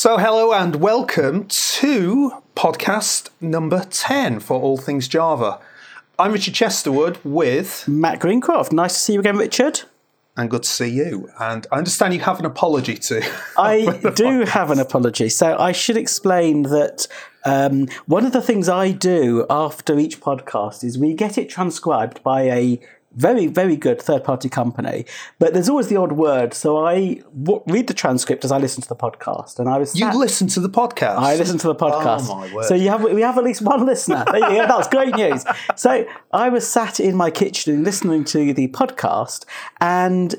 So, hello and welcome to podcast number 10 for All Things Java. I'm Richard Chesterwood with. Matt Greencroft. Nice to see you again, Richard. And good to see you. And I understand you have an apology to. I do have an apology. So, I should explain that um, one of the things I do after each podcast is we get it transcribed by a very, very good third party company. But there's always the odd word. So I w- read the transcript as I listen to the podcast. And I was. You listen to the podcast? I listen to the podcast. Oh, my word. So you have, we have at least one listener. There you go. That's great news. So I was sat in my kitchen listening to the podcast and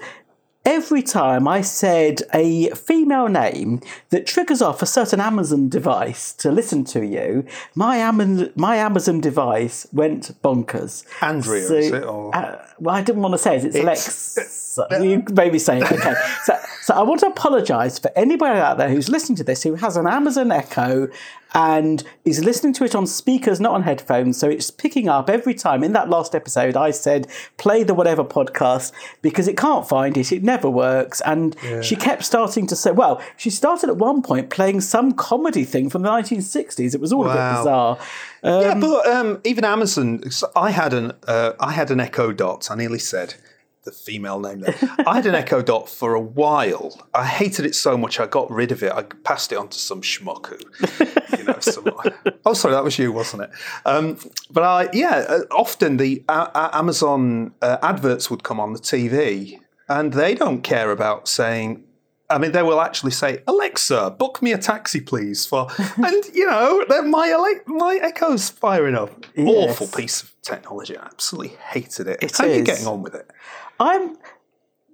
every time I said a female name that triggers off a certain Amazon device to listen to you, my Amazon, my Amazon device went bonkers. Andrea, So, is it? Or... uh, well, I didn't want to say it. It's, It's- Alexa. you maybe say it. Okay. so, so I want to apologise for anybody out there who's listening to this who has an Amazon Echo and is listening to it on speakers, not on headphones. So it's picking up every time. In that last episode, I said, play the whatever podcast because it can't find it. It never works. And she kept starting to say, well, she started at one point playing some comedy thing from the 1960s. It was all a bit Wow. bizarre. yeah, but um, even Amazon. I had an uh, I had an Echo Dot. I nearly said the female name there. I had an Echo Dot for a while. I hated it so much I got rid of it. I passed it on to some schmuck who, you know, some. Oh, sorry, that was you, wasn't it? Um, but I, yeah, uh, often the uh, uh, Amazon uh, adverts would come on the TV, and they don't care about saying. I mean, they will actually say, "Alexa, book me a taxi, please." For and you know, then my my Echo's firing up. Awful piece of technology. I absolutely hated it. It How are you is. getting on with it? I'm.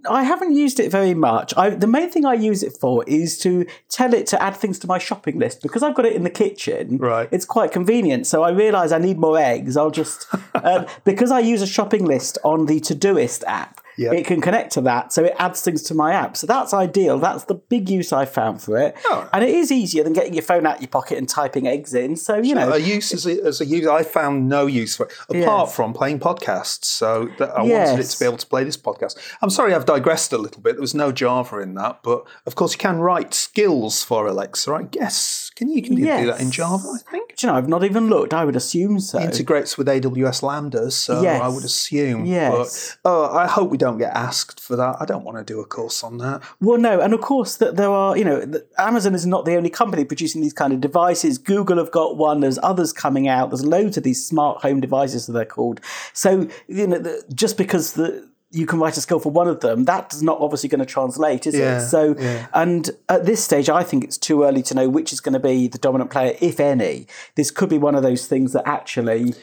I haven't used it very much. I, the main thing I use it for is to tell it to add things to my shopping list because I've got it in the kitchen. Right. It's quite convenient. So I realise I need more eggs. I'll just um, because I use a shopping list on the Todoist app. Yeah. It can connect to that, so it adds things to my app. So that's ideal. That's the big use I found for it, Oh. and it is easier than getting your phone out of your pocket and typing eggs in. So you know, a use as a, as a use, I found no use for it apart Yes. from playing podcasts. So that I wanted it to be able to play this podcast. I'm sorry, I've digressed a little bit. There was no Java in that, but of course you can write skills for Alexa. I guess can you can do that in Java? I think Do you know, I've not even looked. I would assume so. integrates with AWS lambdas, so Yes. I would assume. Yes. But oh, I hope we don't get asked for that. I don't want to do a course on that. Well, no, and of course that there are, you know, Amazon is not the only company producing these kind of devices. Google have got one. There's others coming out. There's loads of these smart home devices, that they're called. So you know, the, just because the you can write a skill for one of them, that's not obviously going to translate, is Yeah, it? So, yeah. and at this stage, I think it's too early to know which is going to be the dominant player, if any. This could be one of those things that actually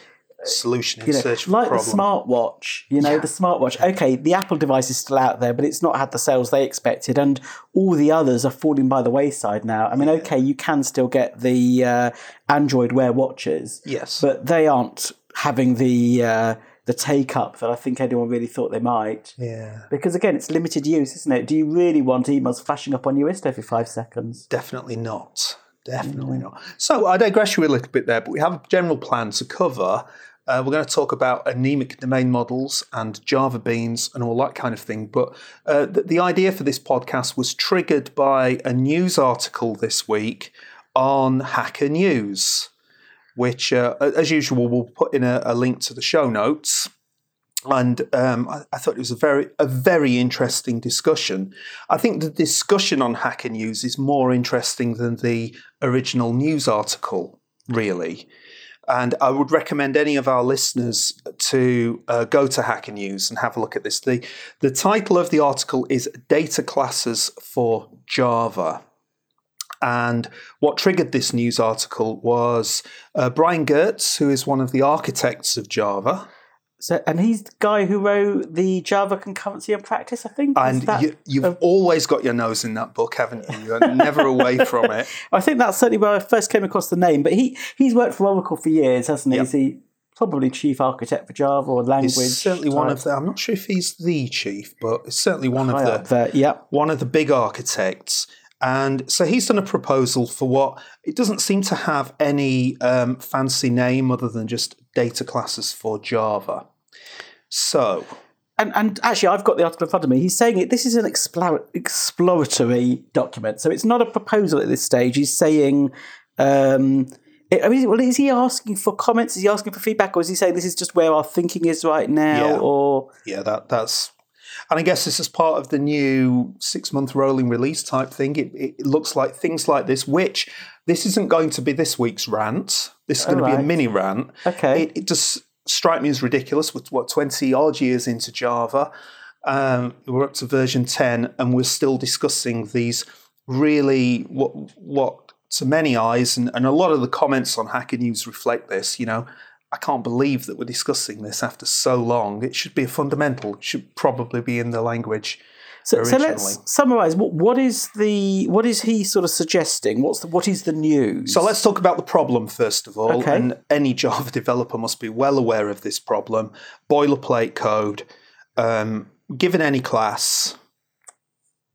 Solution in you know, search for like the smartwatch. You know, the smartwatch. Okay, the Apple device is still out there, but it's not had the sales they expected, and all the others are falling by the wayside now. I mean, okay, you can still get the uh, Android Wear watches, Yes. but they aren't having the uh, the take up that I think anyone really thought they might. yeah. Because again, it's limited use, isn't it? Do you really want emails flashing up on your list every five seconds? Definitely not. Definitely not. So I digress you a little bit there, but we have a general plan to cover. Uh, we're going to talk about anemic domain models and Java beans and all that kind of thing. But uh, the, the idea for this podcast was triggered by a news article this week on Hacker News, which, uh, as usual, we'll put in a, a link to the show notes and um, I, I thought it was a very a very interesting discussion. I think the discussion on Hacker News is more interesting than the original news article, really. And I would recommend any of our listeners to uh, go to Hacker News and have a look at this. the The title of the article is "Data Classes for Java." And what triggered this news article was uh, Brian Goetz, who is one of the architects of Java. So, and he's the guy who wrote the Java concurrency and practice. I think. And that- you, you've always got your nose in that book, haven't you? You're never away from it. I think that's certainly where I first came across the name. But he he's worked for Oracle for years, hasn't he? Yep. Is he probably chief architect for Java or language? He's certainly one of the. I'm not sure if he's the chief, but it's certainly one of High the up there. Yep. one of the big architects. And so he's done a proposal for what it doesn't seem to have any um, fancy name other than just data classes for Java. So and, and actually, I've got the article in front of me. He's saying it. This is an explore, exploratory document, so it's not a proposal at this stage. He's saying, um, I mean, well, is he asking for comments? Is he asking for feedback, or is he saying this is just where our thinking is right now? Yeah. Or Yeah, that that's. And I guess this is part of the new six month rolling release type thing. It, it looks like things like this, which this isn't going to be this week's rant. This is going to be a mini rant. okay, It, it just strike me as ridiculous. With what twenty odd years into Java, um, we're up to version ten, and we're still discussing these really what what to many eyes, and, and a lot of the comments on Hacker News reflect this. You know, I can't believe that we're discussing this after so long. It should be a fundamental. It should probably be in the language. So, so let's summarize. What, what is the what is he sort of suggesting? What's the, what is the news? So let's talk about the problem first of all. Okay. And any Java developer must be well aware of this problem. Boilerplate code, um, given any class,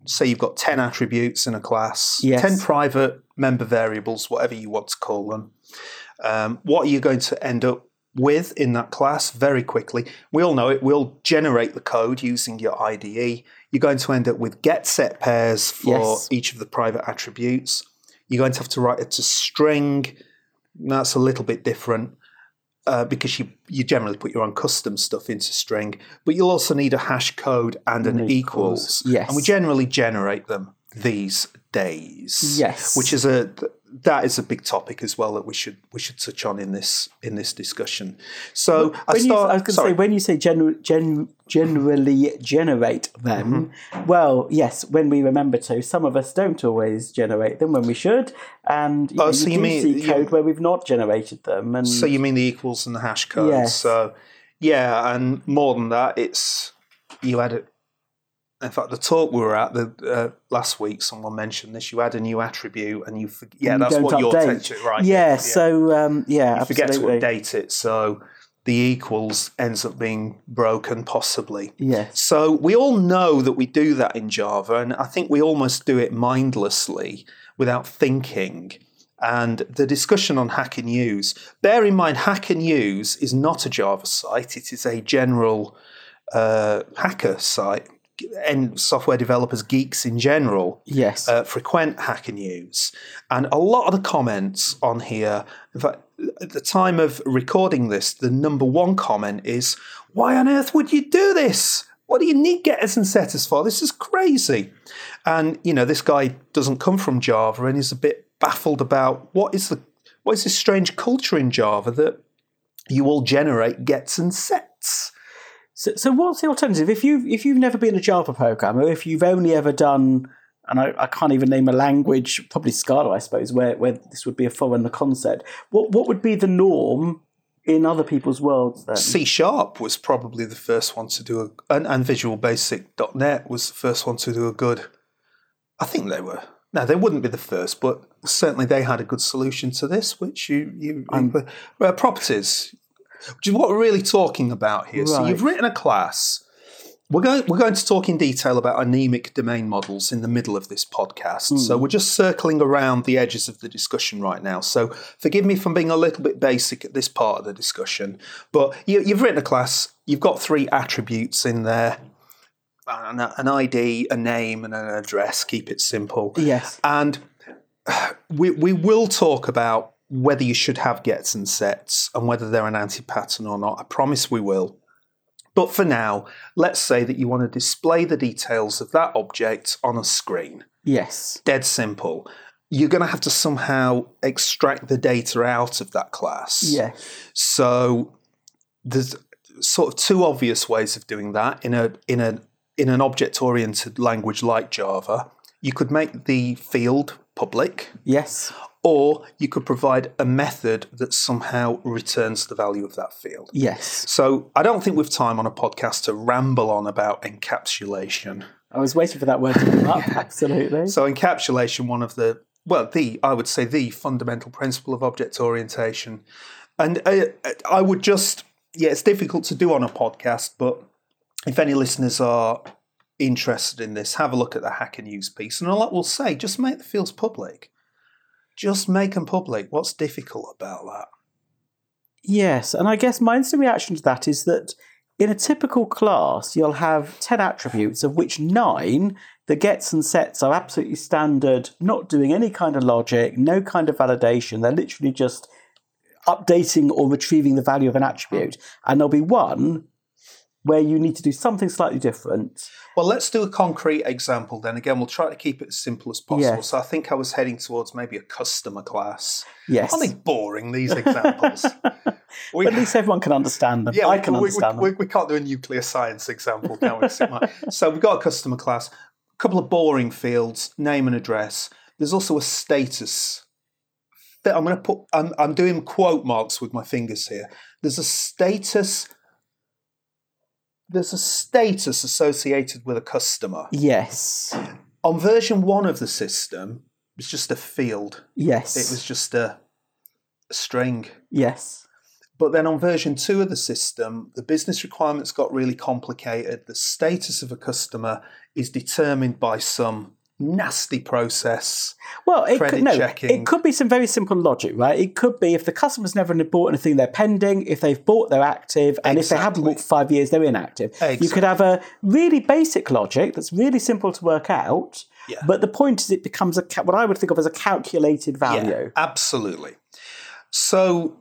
say you've got 10 attributes in a class, Yes. 10 private member variables, whatever you want to call them. Um, what are you going to end up with in that class very quickly? We all know it will generate the code using your IDE. You're going to end up with get set pairs for Yes. each of the private attributes. You're going to have to write it to string. That's a little bit different uh, because you, you generally put your own custom stuff into string, but you'll also need a hash code and an equals. equals, yes. And we generally generate them these days. Yes. Which is a that is a big topic as well that we should we should touch on in this in this discussion. So I when you, start I was going to say when you say gen, gen, generally generate them, mm-hmm. well, yes, when we remember to. Some of us don't always generate them when we should, and you, oh, know, Oh, so you you mean- see you- code where we've not generated them. And So you mean the equals and the hash codes? Yes. So yeah, and more than that, it's you add it. In fact, the talk we were at the uh, last week, someone mentioned this. You add a new attribute, and you forget. Yeah, you that's what update. teaching, right? Yeah, so um, yeah, you forget to update it, so the equals ends up being broken, possibly. Yeah. So we all know that we do that in Java, and I think we almost do it mindlessly without thinking. And the discussion on Hacker News, bear in mind, Hacker News is not a Java site, it is a general uh, hacker site. And software developers, geeks in general, Yes. uh, frequent Hacker News. And a lot of the comments on here, in fact, at the time of recording this, the number one comment is, Why on earth would you do this? What do you need getters and setters for? This is crazy. And, you know, this guy doesn't come from Java and is a bit baffled about what is the what is this strange culture in Java that you all generate gets and sets? So, so what's the alternative? If you if you've never been a Java programmer, if you've only ever done, and I, I can't even name a language, probably Scala, I suppose, where where this would be a foreign concept. What what would be the norm in other people's worlds then? C Sharp was probably the first one to do a, and, and Visual Basic.net was the first one to do a good. I think they were. No, they wouldn't be the first, but certainly they had a good solution to this, which you you uh, properties, which is what we're really talking about here. So you've written a class. We're going we're going to talk in detail about anemic domain models in the middle of this podcast. So hmm. we're just circling around the edges of the discussion right now. So forgive me for being a little bit basic at this part of the discussion, but you, you've written a class. You've got three attributes in there: an, an ID, a name, and an address. Keep it simple. Yes. And we we will talk about whether you should have gets and sets and whether they're an anti-pattern or not. I promise we will. But for now, let's say that you want to display the details of that object on a screen. Yes. Dead simple. You're going to have to somehow extract the data out of that class. Yes. So there's sort of two obvious ways of doing that in a in a in an object oriented language like Java. You could make the field public Yes. Or you could provide a method that somehow returns the value of that field. Yes. So I don't think we've time on a podcast to ramble on about encapsulation. I was waiting for that word to come up. Absolutely. So encapsulation, one of the well, the I would say the fundamental principle of object orientation, and uh, I would just yeah, it's difficult to do on a podcast, but if any listeners are interested in this, have a look at the Hacker News piece, and all I will say, just make the fields public. Just make them public. What's difficult about that? Yes, and I guess my instant reaction to that is that in a typical class, you'll have 10 attributes, of which nine, the gets and sets are absolutely standard, not doing any kind of logic, no kind of validation. They're literally just updating or retrieving the value of an attribute. And there'll be one where you need to do something slightly different. Well, let's do a concrete example then. Again, we'll try to keep it as simple as possible. Yes. So I think I was heading towards maybe a customer class. Yes. Aren't they boring, these examples? we, at least everyone can understand them. yeah, I can we, understand we, them. we, can't do a nuclear science example, can we? so we've got a customer class, a couple of boring fields, name and address. There's also a status. that I'm going to put. I'm, I'm doing quote marks with my fingers here. There's a status. There's a status associated with a customer. Yes. On version one of the system, it's just a field. Yes. It was just a, a string. Yes. But then on version two of the system, the business requirements got really complicated. The status of a customer is determined by some nasty process. Well, it could, no, checking. it could be some very simple logic, right? It could be if the customer's never bought anything, they're pending. If they've bought, they're active. And if they haven't bought for five years, they're inactive. You could have a really basic logic that's really simple to work out. Yeah. But the point is, it becomes a what I would think of as a calculated value. absolutely. So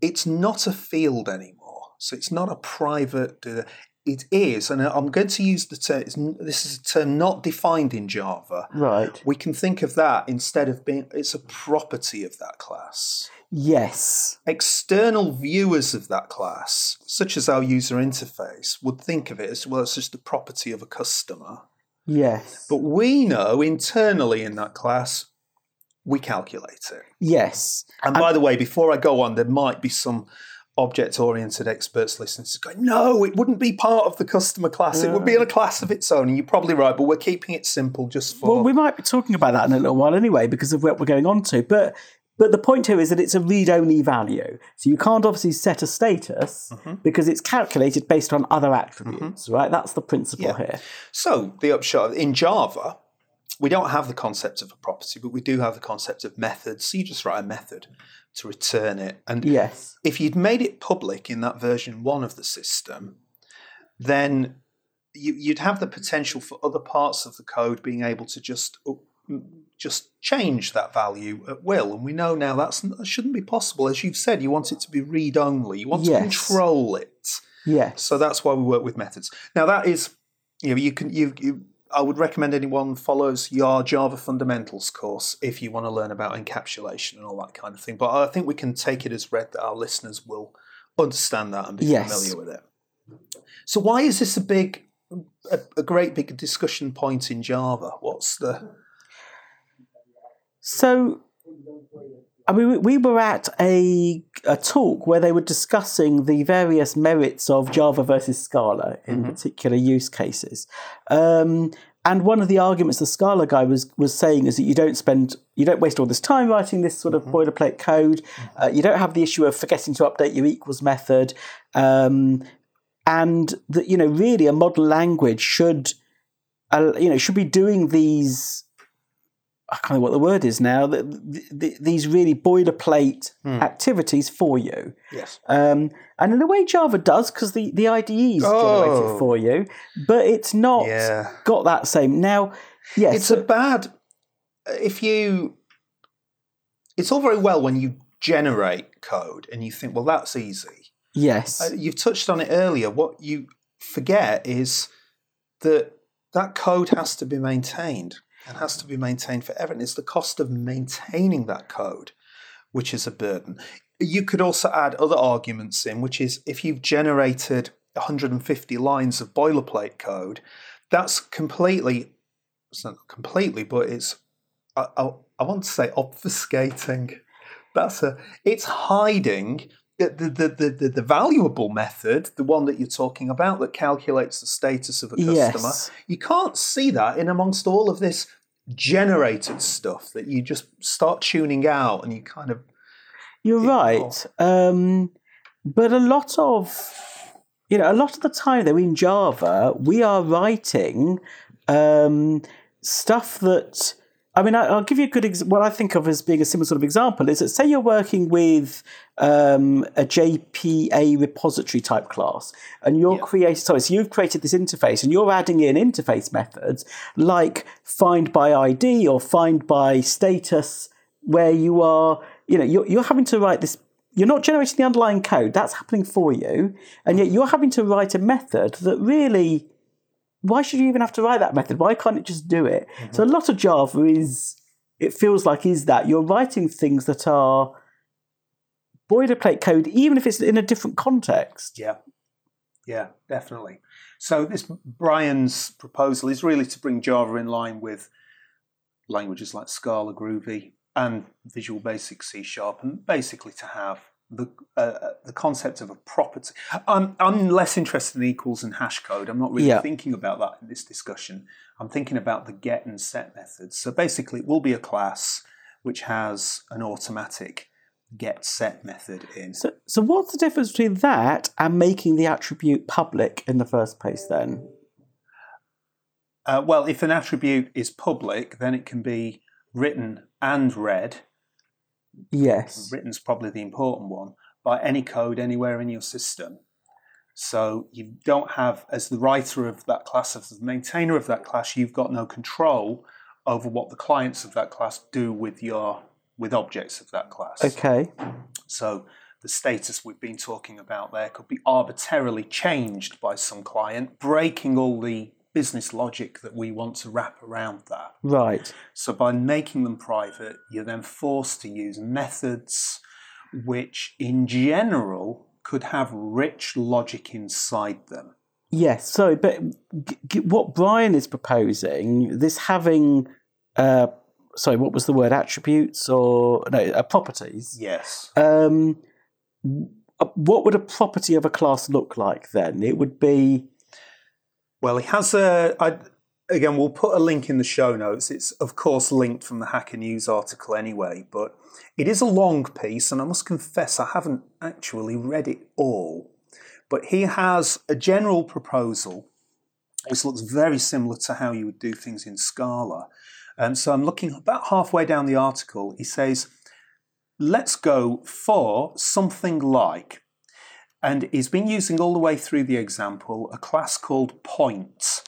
it's not a field anymore. So it's not a private. Uh, It is, and I'm going to use the term. This is a term not defined in Java. Right. We can think of that instead of being. It's a property of that class. Yes. external viewers of that class, such as our user interface, would think of it as well, it's just a property of a customer. Yes. But we know internally in that class, we calculate it. yes. And by the way, before I go on, there might be some object oriented experts listening to going, no, it wouldn't be part of the customer class. It would be in a class of its own. And you're probably right, but we're keeping it simple just for. Well, we might be talking about that in a little while anyway, because of what we're going on to. But but the point here is that it's a read-only value, so you can't obviously set a status Mm-hmm. because it's calculated based on other attributes, right? That's the principle Yeah. here. So the upshot in Java, we don't have the concept of a property, but we do have the concept of methods. So you just write a method to return it. And Yes. if you'd made it public in that version one of the system, then you, you'd have the potential for other parts of the code being able to just just change that value at will. And we know now that's, that shouldn't be possible. As you've said, you want it to be read only. You want Yes. to control it. Yes. So that's why we work with methods. Now that is, you know, you can you, you I would recommend anyone follows your Java Fundamentals course if you want to learn about encapsulation and all that kind of thing. But I think we can take it as read that our listeners will understand that and be Yes. familiar with it. So why is this a big, a, a great big discussion point in Java? What's the So, I mean, we- we were at a, a talk where they were discussing the various merits of Java versus Scala in particular use cases. Um, and one of the arguments the Scala guy was was saying is that you don't spend, you don't waste all this time writing this sort of boilerplate code. Uh, you don't have the issue of forgetting to update your equals method, um, and that you know really a modern language should, uh, you know, should be doing these I can't know what the word is now. The, the, the, these really boilerplate activities for you, yes? um, and in a way, Java does because the the IDEs generate Oh. it for you, but it's not Yeah. got that same. Now, yes, It's a bad if you. It's all very well when you generate code and you think, well, that's easy. yes, Uh, you've touched on it earlier. What you forget is that that code has to be maintained and has to be maintained forever. And it's the cost of maintaining that code which is a burden. You could also add other arguments in, which is if you've generated 150 lines of boilerplate code, that's completely, it's not completely, but it's, I, I, I want to say obfuscating. That's a, it's hiding the, the, the, the, the, the valuable method, the one that you're talking about that calculates the status of a customer. Yes. You can't see that in amongst all of this generated stuff that you just start tuning out and you kind of You're right. Um, but a lot of, you know, a lot of the time though in Java, we are writing um, stuff that, I mean, I, I'll give you a good. Ex- what I think of as being a similar sort of example is that say you're working with um, a JPA repository type class, and you're Yeah. creating. Sorry, so you've created this interface, and you're adding in interface methods like find by ID or find by status, where you are. You know, you're, you're having to write this. You're not generating the underlying code; that's happening for you, and yet you're having to write a method that really why should you even have to write that method? Why can't it just do it? So a lot of Java is, it feels like is that you're writing things that are boilerplate code, even if it's in a different context. Yeah, yeah, definitely. So this Brian's proposal is really to bring Java in line with languages like Scala, Groovy, and Visual Basic C Sharp, and basically to have the uh, the concept of a property. I'm I'm less interested in equals and hash code. I'm not really Yeah. thinking about that in this discussion. I'm thinking about the get and set methods. So basically, it will be a class which has an automatic get set method in. So, so what's the difference between that and making the attribute public in the first place then? Uh, well, if an attribute is public, then it can be written and read. Yes. Written's probably the important one by any code anywhere in your system. So you don't have, as the writer of that class, as the maintainer of that class, you've got no control over what the clients of that class do with your with objects of that class. Okay. So the status we've been talking about there could be arbitrarily changed by some client, breaking all the business logic that we want to wrap around that. Right. So by making them private, you're then forced to use methods which, in general, could have rich logic inside them. Yes. So, but g- g- what Brian is proposing, this having, uh, sorry, what was the word? Attributes or no uh, properties? Yes. Um, uh, what would a property of a class look like then? It would be Well, he has a. I, again, we'll put a link in the show notes. It's, of course, linked from the Hacker News article anyway, but it is a long piece, and I must confess I haven't actually read it all. But he has a general proposal, which looks very similar to how you would do things in Scala. And so I'm looking about halfway down the article. He says, let's go for something like and he's been using all the way through the example a class called point,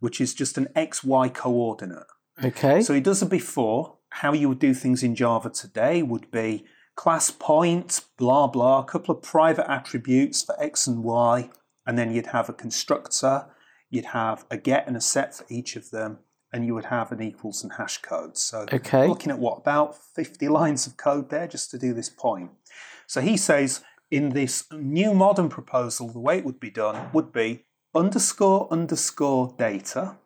which is just an XY coordinate. okay. So he does it before. How you would do things in Java today would be class point, blah, blah, a couple of private attributes for X and Y, and then you'd have a constructor, you'd have a get and a set for each of them, and you would have an equals and hash code. So Okay. looking at what, about 50 lines of code there just to do this point. So he says in this new modern proposal, the way it would be done would be underscore underscore data.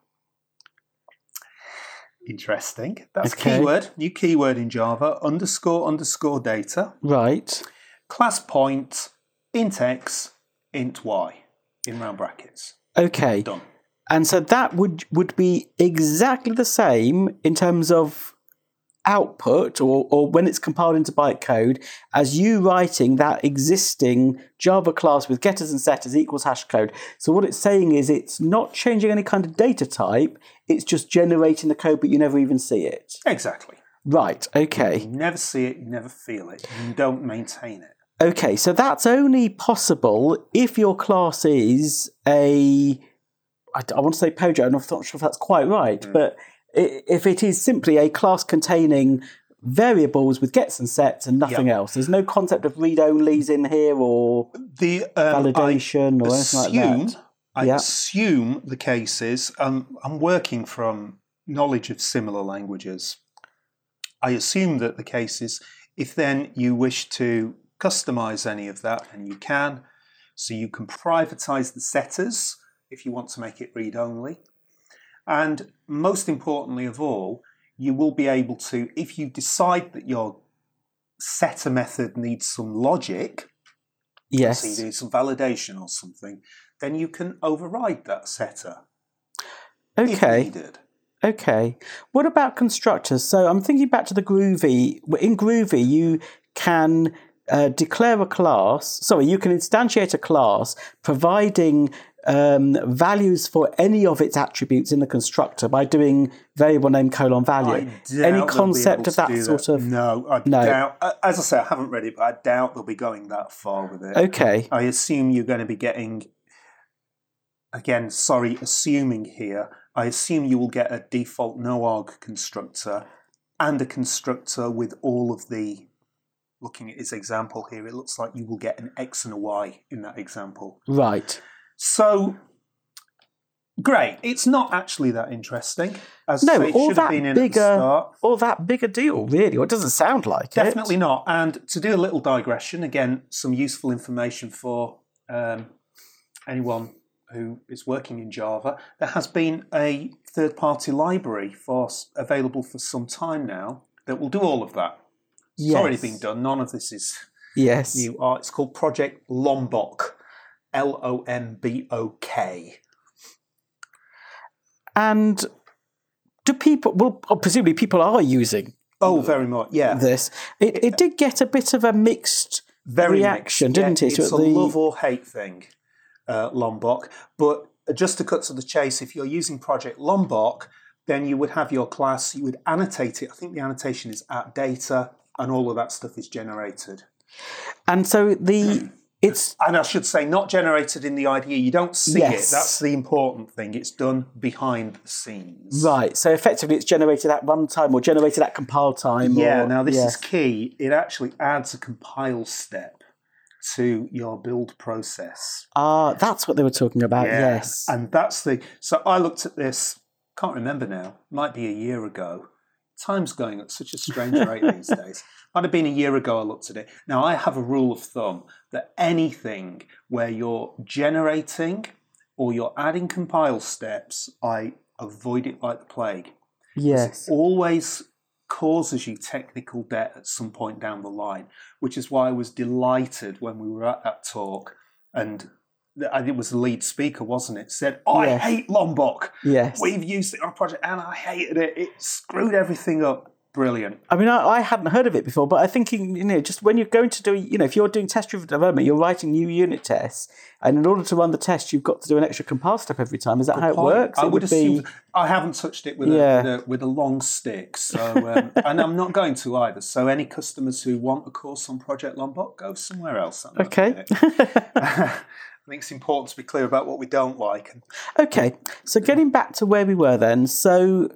Interesting. That's Okay. a keyword, new keyword in Java, underscore underscore data, right. class point, int x, int y, in round brackets. Okay. Done. And so that would would be exactly the same in terms of output or, or when it's compiled into bytecode as you writing that existing Java class with getters and setters equals hash code. So what it's saying is it's not changing any kind of data type, it's just generating the code but you never even see it. Exactly. Right, okay. You never see it, you never feel it, you don't maintain it. Okay, so that's only possible if your class is a. I, want to say Pojo, and I'm not sure if that's quite right, hmm. but i- if it is simply a class containing variables with gets and sets and nothing else, there's no concept of read onlys in here or The um, I- validation or anything like that. I Yeah. assume the case is, um, I'm working from knowledge of similar languages. I assume that the case is if then you wish to customize any of that, and you can, so you can privatize the setters if you want to make it read only. And most importantly of all, you will be able to, if you decide that your setter method needs some logic, so you Yes. need some validation or something, then you can override that setter if Okay. needed. Okay. What about constructors? So I'm thinking back to the Groovy. In Groovy, you can uh, declare a class. Sorry, you can instantiate a class, providing um, values for any of its attributes in the constructor by doing variable name colon value. Any concept of that sort of. No, I No. doubt. As I say, I haven't read it, but I doubt they'll be going that far with it. Okay. I assume you're going to be getting. Again, sorry, assuming here. I assume you will get a default no-arg constructor and a constructor with all of the. Looking at his example here, it looks like you will get an x and a y in that example. Right. So, great. It's not actually that interesting. As No, all should have that been in at bigger- start. Or that big a deal, really. Or it doesn't sound like it. Definitely not. And to do a little digression, again, some useful information for um, anyone who is working in Java. There has been a third-party library for available for some time now that will do all of that. It's Yes. already been done. None of this is Yes. new art. It's called Project Lombok, L O M B O K. And do people, well, presumably people are using Oh, very much. Yeah, this. It, it did get a bit of a mixed very reaction, mixed. didn't Yeah, it? It's a the- love or hate thing, uh, Lombok. But just to cut to the chase, if you're using Project Lombok, then you would have your class. You would annotate it. I think the annotation is at data, and all of that stuff is generated. And so the it's And I should say, not generated in the IDE. You don't see Yes. it. That's the important thing. It's done behind the scenes. right. So effectively, it's generated at runtime or generated at compile time. Yeah, or, now this yeah. is key. It actually adds a compile step to your build process. ah, that's what they were talking about. Yes. And that's the. So I looked at this, can't remember now, might be a year ago. Time's going at such a strange rate these days. Might have been a year ago I looked at it. Now I have a rule of thumb that anything where you're generating or you're adding compile steps, I avoid it like the plague. yes. always causes you technical debt at some point down the line, which is why I was delighted when we were at that talk and I think it was the lead speaker, wasn't it? Said, I Yes. hate Lombok. Yes. We've used it on a project and I hated it. It screwed everything up. Brilliant. I mean, I, I hadn't heard of it before, but I think you know, just when you're going to do, you know, if you're doing test-driven development, you're writing new unit tests, and in order to run the test, you've got to do an extra compile step every time. Is that how it works? I It would assume. be I haven't touched it with, Yeah. a, with, a, with a long stick, so um, and I'm not going to either. So any customers who want a course on Project Lombok, go somewhere else. I'm okay. I think it's important to be clear about what we don't like. Okay, so getting back to where we were then, so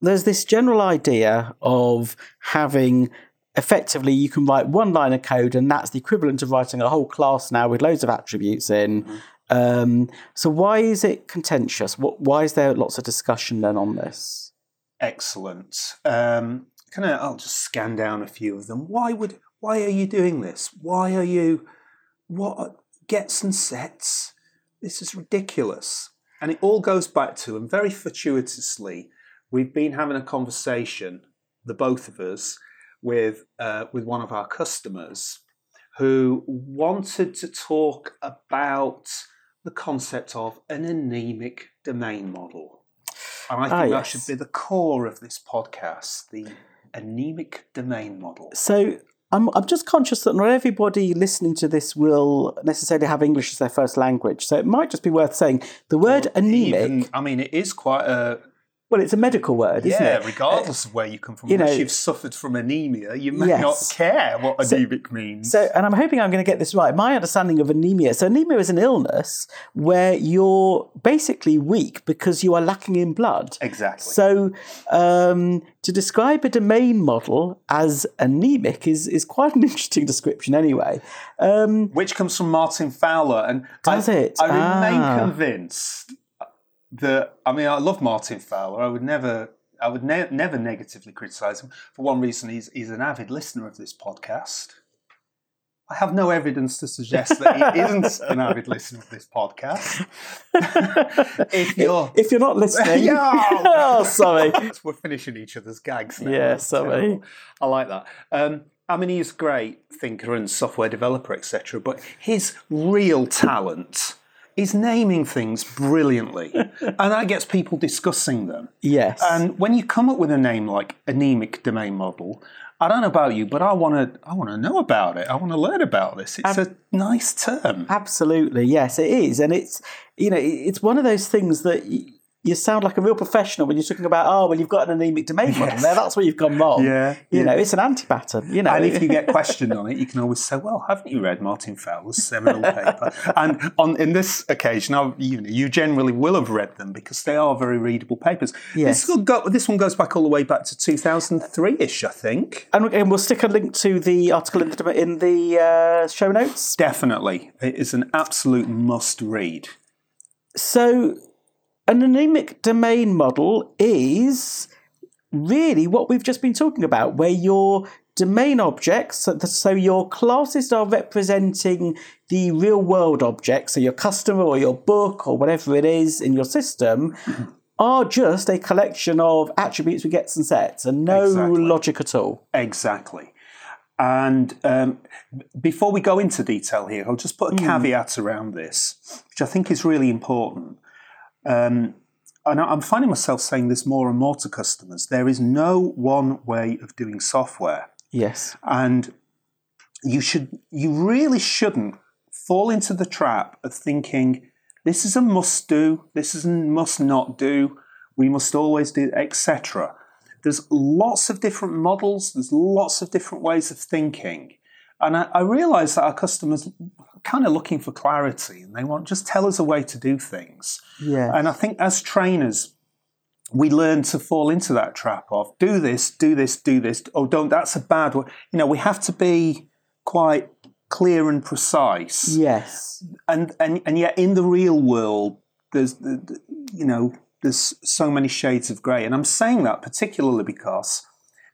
there's this general idea of having effectively you can write one line of code, and that's the equivalent of writing a whole class now with loads of attributes in. Um, so why is it contentious? What, why is there lots of discussion then on this? excellent. Um, can I? I'll just scan down a few of them. Why would? Why are you doing this? Why are you? What gets and sets? This is ridiculous. And it all goes back to, and very fortuitously, we've been having a conversation, the both of us, with uh, with one of our customers who wanted to talk about the concept of an anemic domain model. And I think Ah, that yes. should be the core of this podcast the anemic domain model. So I'm, I'm just conscious that not everybody listening to this will necessarily have English as their first language. So it might just be worth saying the word anemic. Even- I mean, it is quite a. well, it's a medical word, isn't Yeah, it? regardless of where you come from, you know- unless you've suffered from anemia, you may Yes. not care what anemic means. So, and I'm hoping I'm going to get this right. My understanding of anemia. So, anemia is an illness where you're basically weak because you are lacking in blood. exactly. So, um, to describe a domain model as anemic is is quite an interesting description, anyway. Um, Which comes from Martin Fowler, and Does I, it? I remain Ah. convinced that I mean I love Martin Fowler. I would never. I would ne- never negatively criticise him. For one reason, he's, he's an avid listener of this podcast. I have no evidence to suggest that he isn't an avid listener of this podcast. if you're if you're not listening, Yeah. oh, sorry. We're finishing each other's gags now. Yeah, sorry. I like that. Um, I mean, he's a great thinker and software developer, etc. But his real talent is naming things brilliantly, and that gets people discussing them. Yes. And when you come up with a name like anemic domain model, I don't know about you, but I want to. I want to know about it. I want to learn about this. It's a nice term. Absolutely, yes, it is, and it's you know it's one of those things that you sound like a real professional when you're talking about, oh, well, you've got an anemic domain model yes. there. That's where you've gone wrong. Yeah. You yeah. know, it's an anti-pattern, you know. And if you get questioned on it, you can always say, well, haven't you read Martin Fowler's seminal paper? And on in this occasion, I, you, know, you generally will have read them because they are very readable papers. Yes. This, go, this one goes back all the way back to 2003-ish, I think. And, and we'll stick a link to the article in the, in the uh, show notes. Definitely. It is an absolute must-read. So an anemic domain model is really what we've just been talking about, where your domain objects, so your classes are representing the real world objects, so your customer or your book or whatever it is in your system, are just a collection of attributes with gets and sets and no exactly. logic at all. Exactly. And um, before we go into detail here, I'll just put a mm. caveat around this, which I think is really important. Um, and I'm finding myself saying this more and more to customers. There is no one way of doing software. Yes. And you should you really shouldn't fall into the trap of thinking this is a must do, this is a must not do, we must always do, etc. There's lots of different models, there's lots of different ways of thinking. And I, I realize that our customers kind of looking for clarity and they want just tell us a way to do things. Yeah. And I think as trainers, we learn to fall into that trap of do this, do this, do this. Oh, don't. That's a bad one. You know, we have to be quite clear and precise. Yes. And and and yet in the real world, there's you know there's so many shades of grey. And I'm saying that particularly because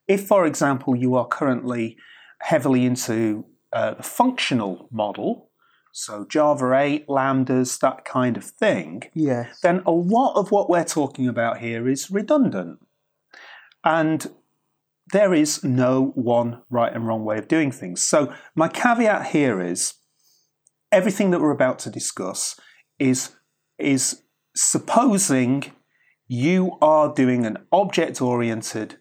if, for example, you are currently heavily into uh, the functional model, so Java 8, Lambdas, that kind of thing, yes. then a lot of what we're talking about here is redundant. And there is no one right and wrong way of doing things. So my caveat here is everything that we're about to discuss is, is supposing you are doing an object oriented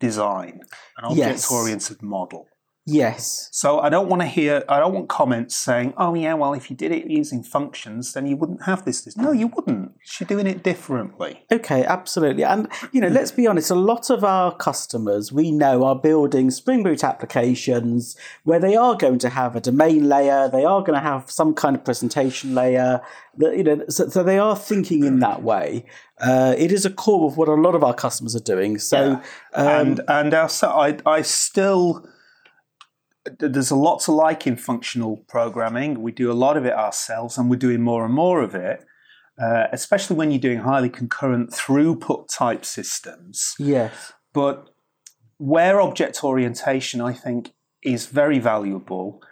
design, an object oriented yes. model. Yes. So I don't want to hear, I don't want comments saying, oh, yeah, well, if you did it using functions, then you wouldn't have this. this. No, you wouldn't. You're doing it differently. Okay, absolutely. And, you know, let's be honest, a lot of our customers we know are building Spring Boot applications where they are going to have a domain layer, they are going to have some kind of presentation layer, that, you know, so, so they are thinking in that way. Uh, it is a core of what a lot of our customers are doing. So, yeah. um, and, and also, I, I still, there's a lot to like in functional programming. We do a lot of it ourselves, and we're doing more and more of it. Uh, especially when you're doing highly concurrent throughput type systems. Yes. But where object orientation, I think, is very valuable.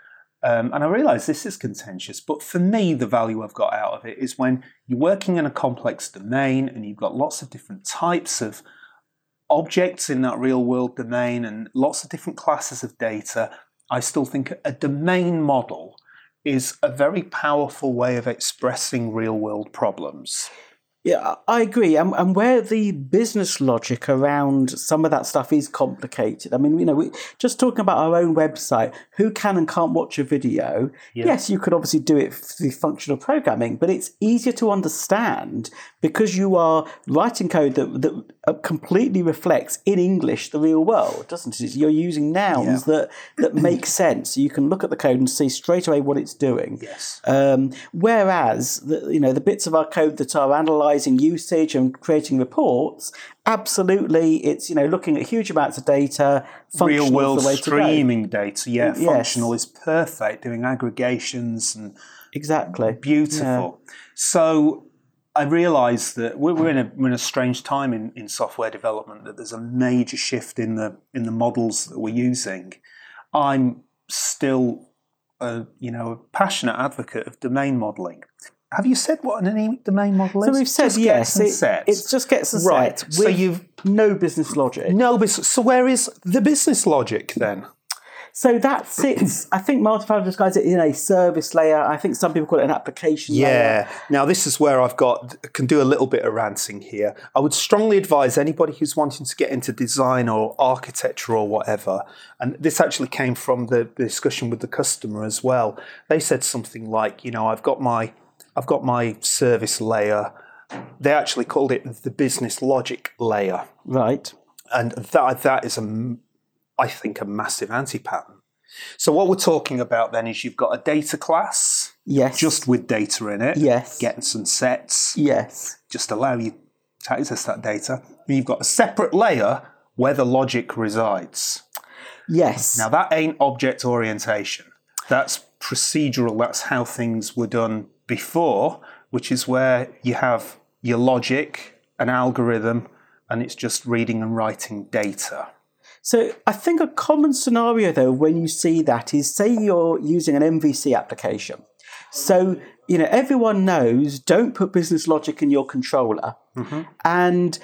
Um, and I realize this is contentious, but for me, the value I've got out of it is when you're working in a complex domain and you've got lots of different types of objects in that real world domain and lots of different classes of data I still think a domain model is a very powerful way of expressing real world problems. Yeah, I agree. And, and where the business logic around some of that stuff is complicated. I mean, you know, we, just talking about our own website, who can and can't watch a video? Yeah. Yes, you could obviously do it through functional programming, but it's easier to understand because you are writing code that, that uh, completely reflects in English the real world, doesn't it? You're using nouns yeah. that, that make sense. You can look at the code and see straight away what it's doing. Yes. Um, whereas, the, you know, the bits of our code that are analyzed analysing usage and creating reports, absolutely, it's you know looking at huge amounts of data. Real world streaming data, yeah, yes. functional is perfect. Doing aggregations and exactly beautiful. Yeah. So I realise that we're, in a we're in a strange time in, in software development. That there's a major shift in the in the models that we're using. I'm still a you know a passionate advocate of domain modelling. Have you said what an anemic domain model is? So we've said just yes. It, it, just gets a right. So you've no business logic. No business. So where is the business logic then? So that sits, I think Fowler describes it in a service layer. I think some people call it an application layer. Yeah. Now this is where I've got can do a little bit of ranting here. I would strongly advise anybody who's wanting to get into design or architecture or whatever, and this actually came from the, the discussion with the customer as well. They said something like, you know, I've got my I've got my service layer. They actually called it the business logic layer, Right. and that that is a, I think a massive anti-pattern. So what we're talking about then is you've got a data class Yes. just with data in it, Yes. getting some sets, Yes. just allow you to access that data. And you've got a separate layer where the logic resides. Yes. Now that ain't object orientation. That's procedural. That's how things were done before, which is where you have your logic, an algorithm, and it's just reading and writing data. So I think a common scenario though when you see that is say you're using an MVC application. So you know everyone knows don't put business logic in your controller, mm-hmm. and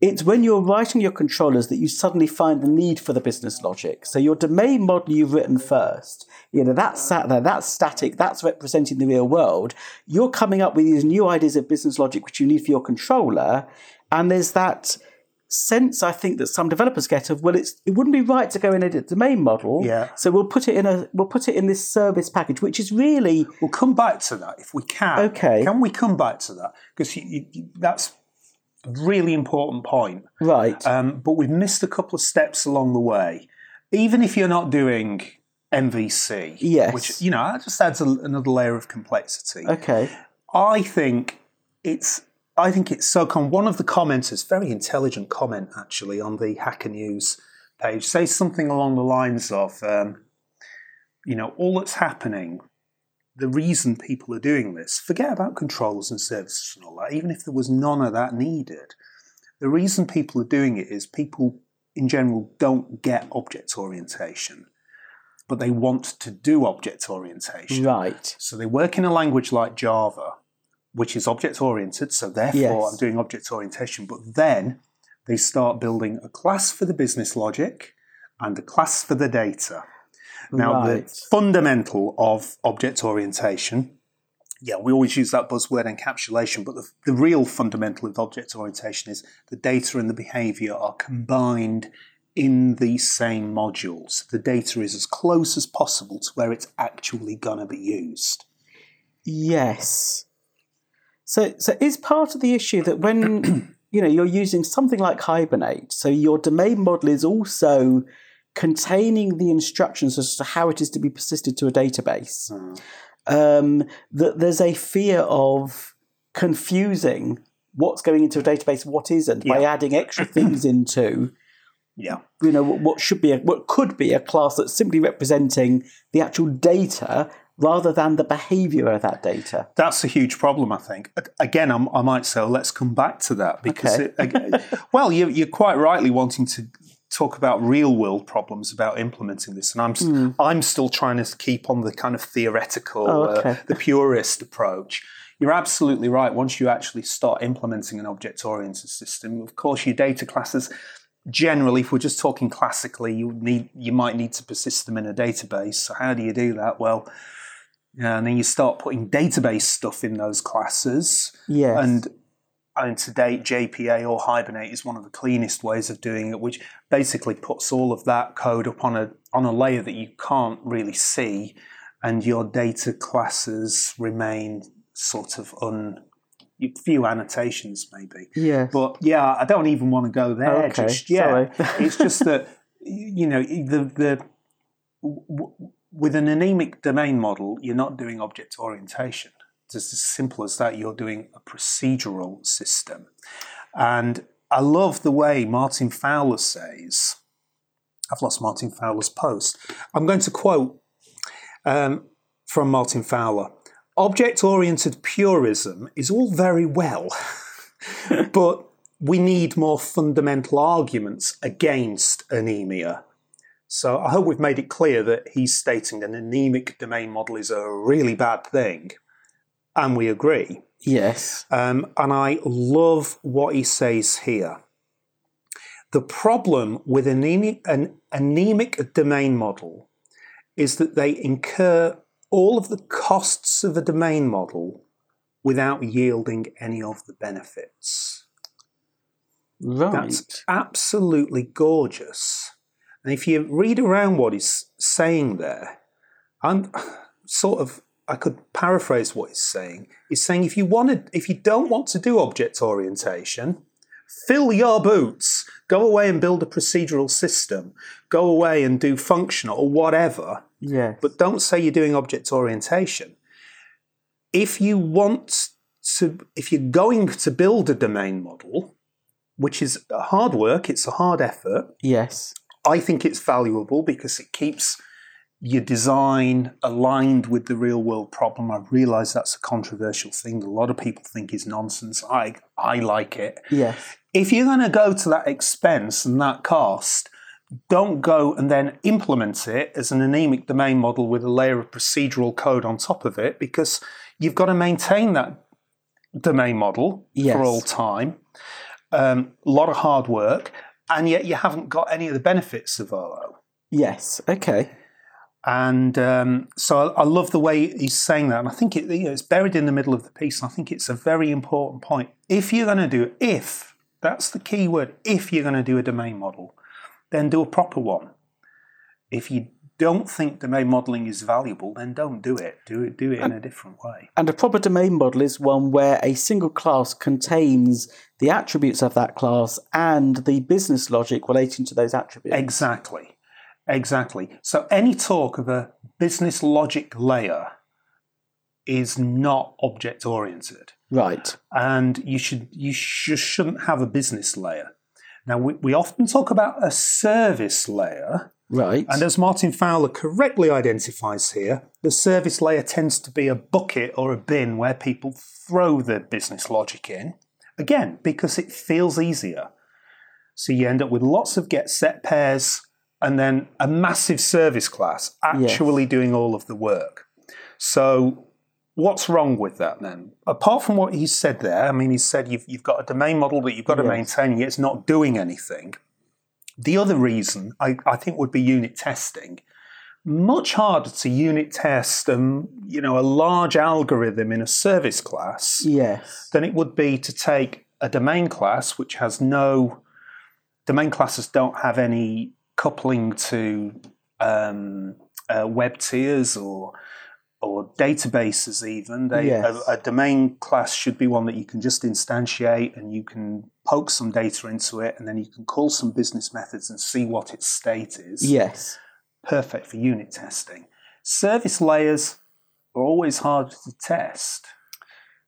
it's when you're writing your controllers that you suddenly find the need for the business logic. So your domain model you've written first, you know that's sat there, that's static, that's representing the real world. You're coming up with these new ideas of business logic which you need for your controller, and there's that sense I think that some developers get of well it's it wouldn't be right to go and edit the main model. Yeah. So we'll put it in a we'll put it in this service package, which is really We'll come back to that if we can. Okay. Can we come back to that? Because you, you, that's really important point. right. Um, but we've missed a couple of steps along the way. Even if you're not doing MVC, Yes. which you know that just adds a, another layer of complexity. okay. I think it's I think it's so common. One of the commenters, very intelligent comment actually on the Hacker News page, says something along the lines of, um, you know, all that's happening, the reason people are doing this, forget about controls and services and all that, even if there was none of that needed, the reason people are doing it is people in general don't get object orientation, but they want to do object orientation. Right. So they work in a language like Java, which is object oriented. So therefore, Yes. I'm doing object orientation. But then they start building a class for the business logic and a class for the data. Now, Right. the fundamental of object orientation, yeah, we always use that buzzword encapsulation, but the, the real fundamental of object orientation is the data and the behavior are hmm. combined in these same modules. The data is as close as possible to where it's actually going to be used. Yes. So, so is part of the issue that when you know you're using something like Hibernate, so your domain model is also containing the instructions as to how it is to be persisted to a database. Um, that there's a fear of confusing what's going into a database, what isn't, by adding extra things into Yeah. you know what should be a, what could be a class that's simply representing the actual data rather than the behavior of that data. That's a huge problem, I think. Again, I'm, I might say, let's come back to that because, Okay. it, well, you, you're quite rightly wanting to talk about real world problems about implementing this, and I'm s- I'm still trying to keep on the kind of theoretical. Oh, okay. uh, the purist approach. You're absolutely right. Once you actually start implementing an object oriented system, of course, your data classes. Generally, if we're just talking classically, you need you might need to persist them in a database. So how do you do that? Well, and then you start putting database stuff in those classes. Yes. And Mean, to date, JPA or Hibernate is one of the cleanest ways of doing it, which basically puts all of that code up on a on a layer that you can't really see, and your data classes remain sort of un few annotations maybe. yeah. But yeah, I don't even want to go there. Okay, Just yeah, it's just that you know the the w- with an anemic domain model, you're not doing object orientation. It's as simple as that. You're doing a procedural system, and I love the way Martin Fowler says. I've lost Martin Fowler's post. I'm going to quote um, from Martin Fowler. Object oriented purism is all very well, but we need more fundamental arguments against anemia. So I hope we've made it clear that he's stating an anemic domain model is a really bad thing, and we agree. yes. Um, and I love what he says here. The problem with anemic, an anemic domain model is that they incur all of the costs of a domain model without yielding any of the benefits. Right. That's absolutely gorgeous. And if you read around what he's saying there, I'm sort of I could paraphrase what he's saying. He's saying if you wanted if you don't want to do object orientation, fill your boots. Go away and build a procedural system. Go away and do functional or whatever. yeah. But don't say you're doing object orientation. If you want to, if you're going to build a domain model, which is hard work, it's a hard effort, yes. I think it's valuable because it keeps your design aligned with the real world problem. I realize that's a controversial thing. A lot of people think is nonsense. I I like it. Yes. If you're going to go to that expense and that cost, don't go and then implement it as an anemic domain model with a layer of procedural code on top of it because you've got to maintain that domain model Yes. for all time. Um, a lot of hard work, and yet you haven't got any of the benefits of OO. Yes. Okay. And um, so I, I love the way he's saying that, and I think it, you know, it's buried in the middle of the piece. And I think it's a very important point. If you're going to do, if that's the key word, if you're going to do a domain model, then do a proper one. If you don't think domain modeling is valuable, then don't do it. Do it. Do it in a different way. And a proper domain model is one where a single class contains the attributes of that class and the business logic relating to those attributes. Exactly. Exactly. So any talk of a business logic layer is not object oriented. right. and you should you sh- shouldn't have a business layer. Now we, we often talk about a service layer, Right. and as Martin Fowler correctly identifies here, the service layer tends to be a bucket or a bin where people throw their business logic in. Again, because it feels easier. So you end up with lots of get set pairs and then a massive service class actually doing all of the work. So what's wrong with that then? Apart from what he said there, I mean, he said you've, you've got a domain model that you've got to Yes. maintain, yet it's not doing anything. The other reason I, I think would be unit testing. Much harder to unit test um, you know, a large algorithm in a service class yes. than it would be to take a domain class which has no domain classes don't have any coupling to um, uh, web tiers or or databases even they Yes. a, a domain class should be one that you can just instantiate and you can poke some data into it and then you can call some business methods and see what its state is Yes. perfect for unit testing service layers are always hard to test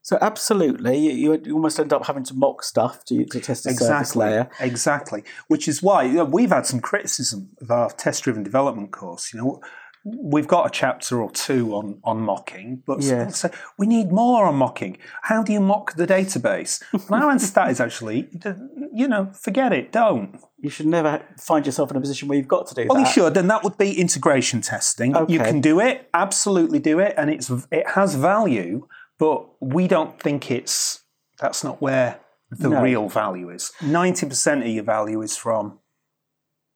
So absolutely, you, you almost end up having to mock stuff to, to test service Exactly. layer. Exactly. Which is why you know, we've had some criticism of our test-driven development course. You know, we've got a chapter or two on on mocking, but people say we need more on mocking. How do you mock the database? And our answer to that is actually, you know, forget it. Don't. You should never find yourself in a position where you've got to do Well, you that. should, and that would be integration testing. You can do it, absolutely do it, and it's it has value, but we don't think it's that's not where the No. real value is. Ninety percent of your value is from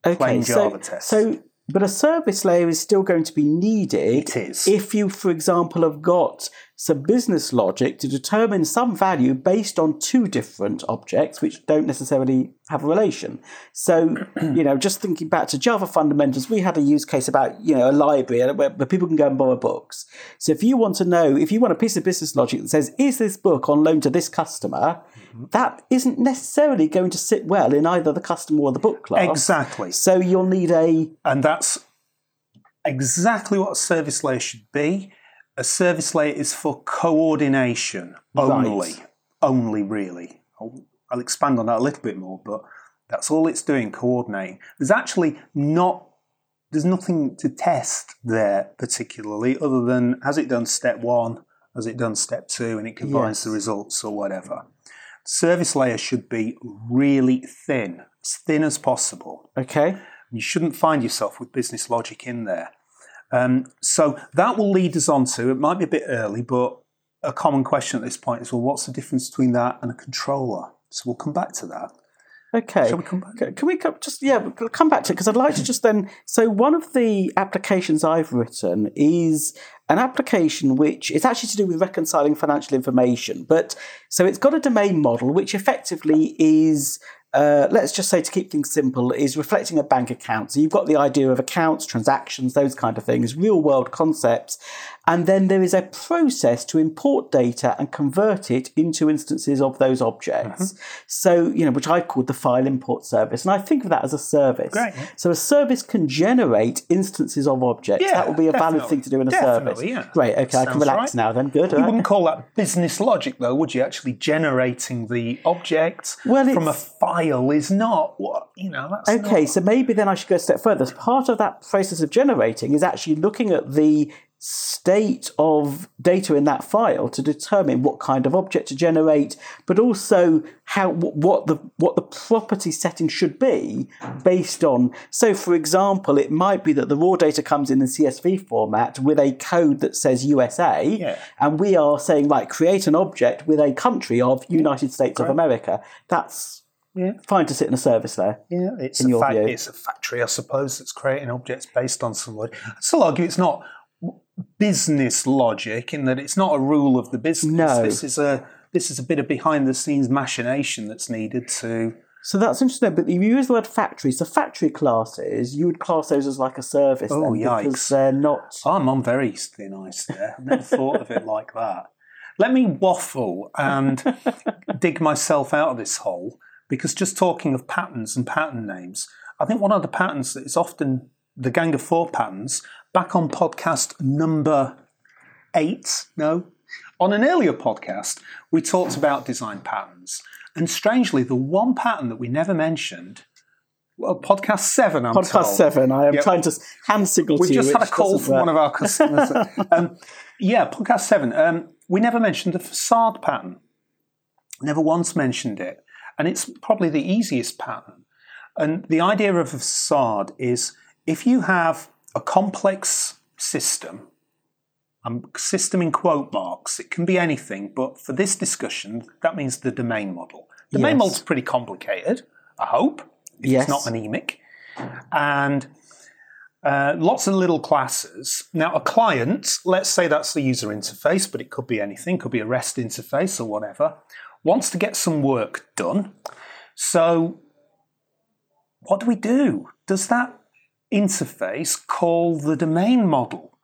Okay, plain so, Java test. so but a service layer is still going to be needed It is. if you, for example, have got some business logic to determine some value based on two different objects which don't necessarily have a relation. So, you know, just thinking back to Java fundamentals, we had a use case about, you know, a library where, where people can go and borrow books. So if you want to know, if you want a piece of business logic that says, is this book on loan to this customer? Mm-hmm. That isn't necessarily going to sit well in either the customer or the book class. exactly, So you'll need a and that's exactly what a service layer should be. A service layer is for coordination only, Right. only really. I'll, I'll expand on that a little bit more, but that's all it's doing, coordinating. There's actually not, there's nothing to test there particularly, other than has it done step one, has it done step two, and it combines Yes. the results or whatever. Service layer should be really thin, as thin as possible. okay. You shouldn't find yourself with business logic in there. Um, so that will lead us on to, it might be a bit early, but a common question at this point is well, what's the difference between that and a controller? So we'll come back to that. Okay. Shall we come back? Can we come, just yeah we'll come back to it because I'd like to just then. So one of the applications I've written is an application which is actually to do with reconciling financial information. But so it's got a domain model which effectively is. Uh, let's just say to keep things simple is reflecting a bank account. So you've got the idea of accounts transactions those kind of things real world concepts and then there is a process to import data and convert it into instances of those objects mm-hmm. so you know which i've called the file import service and i think of that as a service Great, so a service can generate instances of objects Yeah, that would be a valid thing to do in a service Definitely, yeah. great okay i can relax right. now then good You right. wouldn't call that business logic, though, would you? Actually generating the object Well, from a file is not what you know. That's Okay, not- so maybe then I should go a step further. Part of that process of generating is actually looking at the state of data in that file to determine what kind of object to generate, but also how what the what the property setting should be based on. So, for example, it might be that the raw data comes in in CSV format with a code that says USA, Yeah. and we are saying like create an object with a country of United States of America. That's Yeah. fine to sit in a service there. Yeah, it's in a view. it's a factory, I suppose, that's creating objects based on some logic. I still argue it's not business logic in that it's not a rule of the business. No. This is a this is a bit of behind the scenes machination that's needed to. So that's interesting. But you use the word factory. So factory classes, you would class those as like a service Oh, then, yikes. because they're not. I'm on very thin ice there. I've never thought of it like that. Let me waffle and dig myself out of this hole because just talking of patterns and pattern names, I think one of the patterns that is often the Gang of Four patterns, back on podcast number eight, no, on an earlier podcast, we talked about design patterns. And strangely, the one pattern that we never mentioned, well, podcast seven, I'm Podcast told. seven. I am Yep. trying to hand signal We've to you. just had a call from one of our customers. um, yeah, podcast seven. Um, we never mentioned the facade pattern. Never once mentioned it. And it's probably the easiest pattern. And the idea of a facade is if you have a complex system, um, system in quote marks, it can be anything, but for this discussion, that means the domain model. The domain Yes. model's pretty complicated, I hope, if Yes. it's not anemic. And uh, lots of little classes. Now, a client, let's say that's the user interface, but it could be anything, could be a REST interface or whatever, wants to get some work done. So, what do we do? Does that interface call the domain model?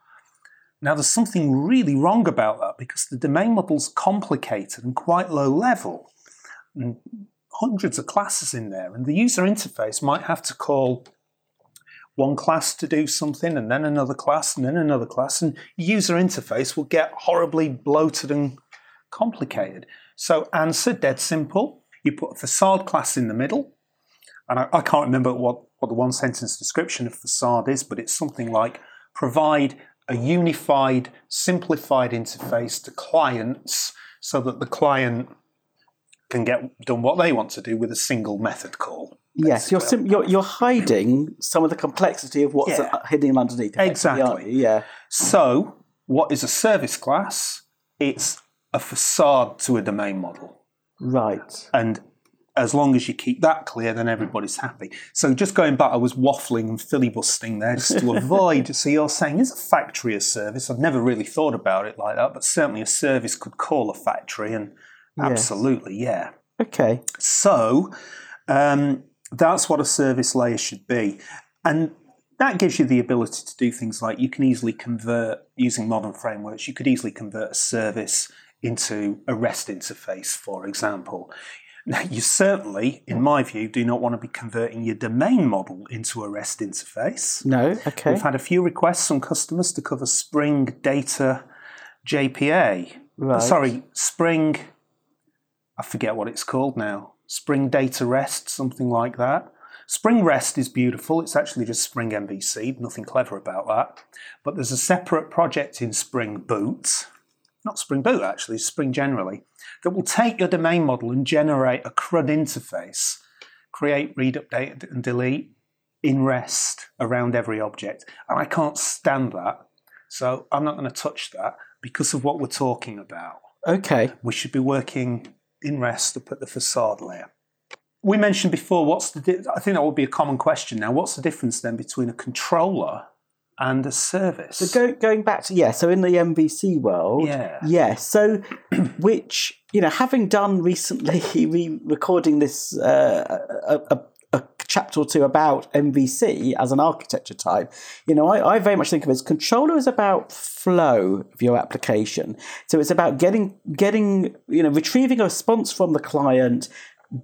Now, there's something really wrong about that because the domain model's complicated and quite low level. And hundreds of classes in there, and the user interface might have to call one class to do something and then another class and then another class and user interface will get horribly bloated and complicated so answer dead simple you put a facade class in the middle and i, I can't remember what, what the one sentence description of facade is but it's something like provide a unified simplified interface to clients so that the client can get done what they want to do with a single method call Yes, you're, sim- you're you're hiding some of the complexity of what's Yeah. hidden underneath. Exactly. Yeah. So, what is a service class? It's a facade to a domain model. Right. And as long as you keep that clear, then everybody's happy. So, just going back, I was waffling and filibustering there just to avoid. so, you're saying, is a factory a service? I've never really thought about it like that, but certainly a service could call a factory, and Yes. absolutely, yeah. Okay. So um, that's what a service layer should be. And that gives you the ability to do things like you can easily convert, using modern frameworks, you could easily convert a service into a REST interface, for example. Now, you certainly, in my view, do not want to be converting your domain model into a REST interface. No. Okay. We've had a few requests from customers to cover Spring Data JPA. Oh, right. Sorry, Spring, I forget what it's called now. Spring Data REST, something like that. Spring REST is beautiful. It's actually just Spring MVC, nothing clever about that. But there's a separate project in Spring Boot, not Spring Boot actually, Spring generally, that will take your domain model and generate a CRUD interface, create, read, update, and delete in REST around every object. And I can't stand that. So I'm not going to touch that because of what we're talking about. Okay. We should be working in REST up at the facade layer. we mentioned before, what's the? Di- I think that would be a common question now. What's the difference then between a controller and a service? So go, going back to yeah, so in the MVC world, Yeah. yeah. So which you know, having done recently, re-recording this uh, a, a, a chapter or two about MVC as an architecture type, you know, I, I very much think of it as controller is about flow of your application. So it's about getting getting you know retrieving a response from the client,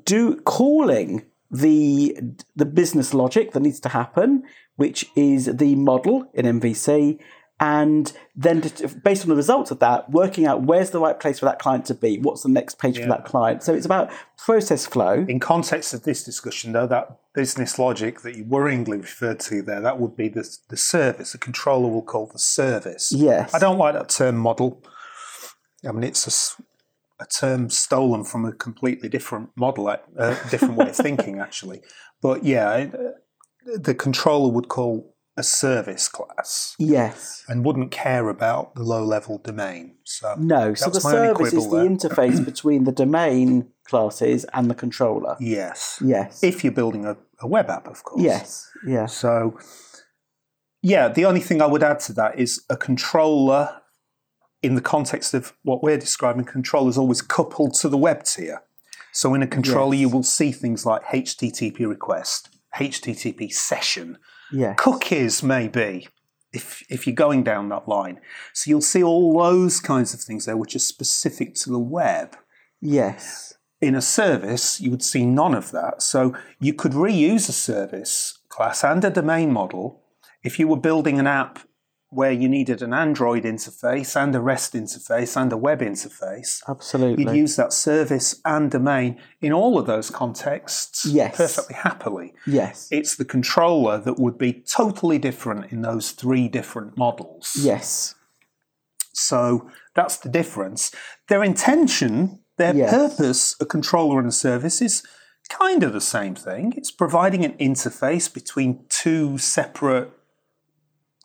do calling the the business logic that needs to happen, which is the model in MVC, and then just- based on the results of that, working out where's the right place for that client to be, what's the next page for that client. So it's about process flow. In context of this discussion, though, that business logic that you worryingly referred to there, that would be the, the service. The controller will call the service. Yes. I don't like that term model. I mean, it's a term stolen from a completely different model, a uh, different way of thinking, actually. But yeah, uh, the controller would call a service class Yes. and wouldn't care about the low level domain. So No. So the That's my only service is the there. interface between the domain classes and the controller. yes, Yes. if you're building a, a web app, of course. yes. Yes. So, yeah, the only thing I would add to that is a controller, in the context of what we're describing, controller is always coupled to the web tier. So, in a controller, Yes. you will see things like HTTP request, HTTP session, Yes. cookies, maybe. If, if you're going down that line. So you'll see all those kinds of things there which are specific to the web Yes. in a service, you would see none of that. So you could reuse a service class and a domain model if you were building an app where you needed an Android interface and a REST interface and a web interface. Absolutely. You'd use that service and domain in all of those contexts Yes. perfectly happily. yes. It's the controller that would be totally different in those three different models. yes. So that's the difference. Their intention, their Yes. purpose, a controller and a service is kind of the same thing. It's providing an interface between two separate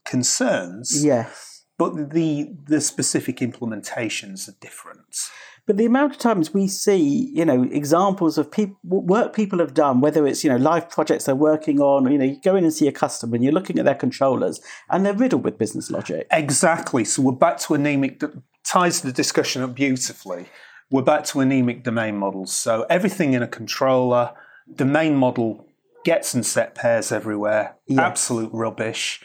concerns, Yes. but the the specific implementations are different. But the amount of times we see, you know, examples of people work people have done, whether it's you know live projects they're working on, you know, you go in and see a customer and you're looking at their controllers and they're riddled with business logic. Exactly. So we're back to anemic. that Ties the discussion up beautifully. We're back to anemic domain models. So everything in a controller, domain model gets and set pairs everywhere. Yes. Absolute rubbish.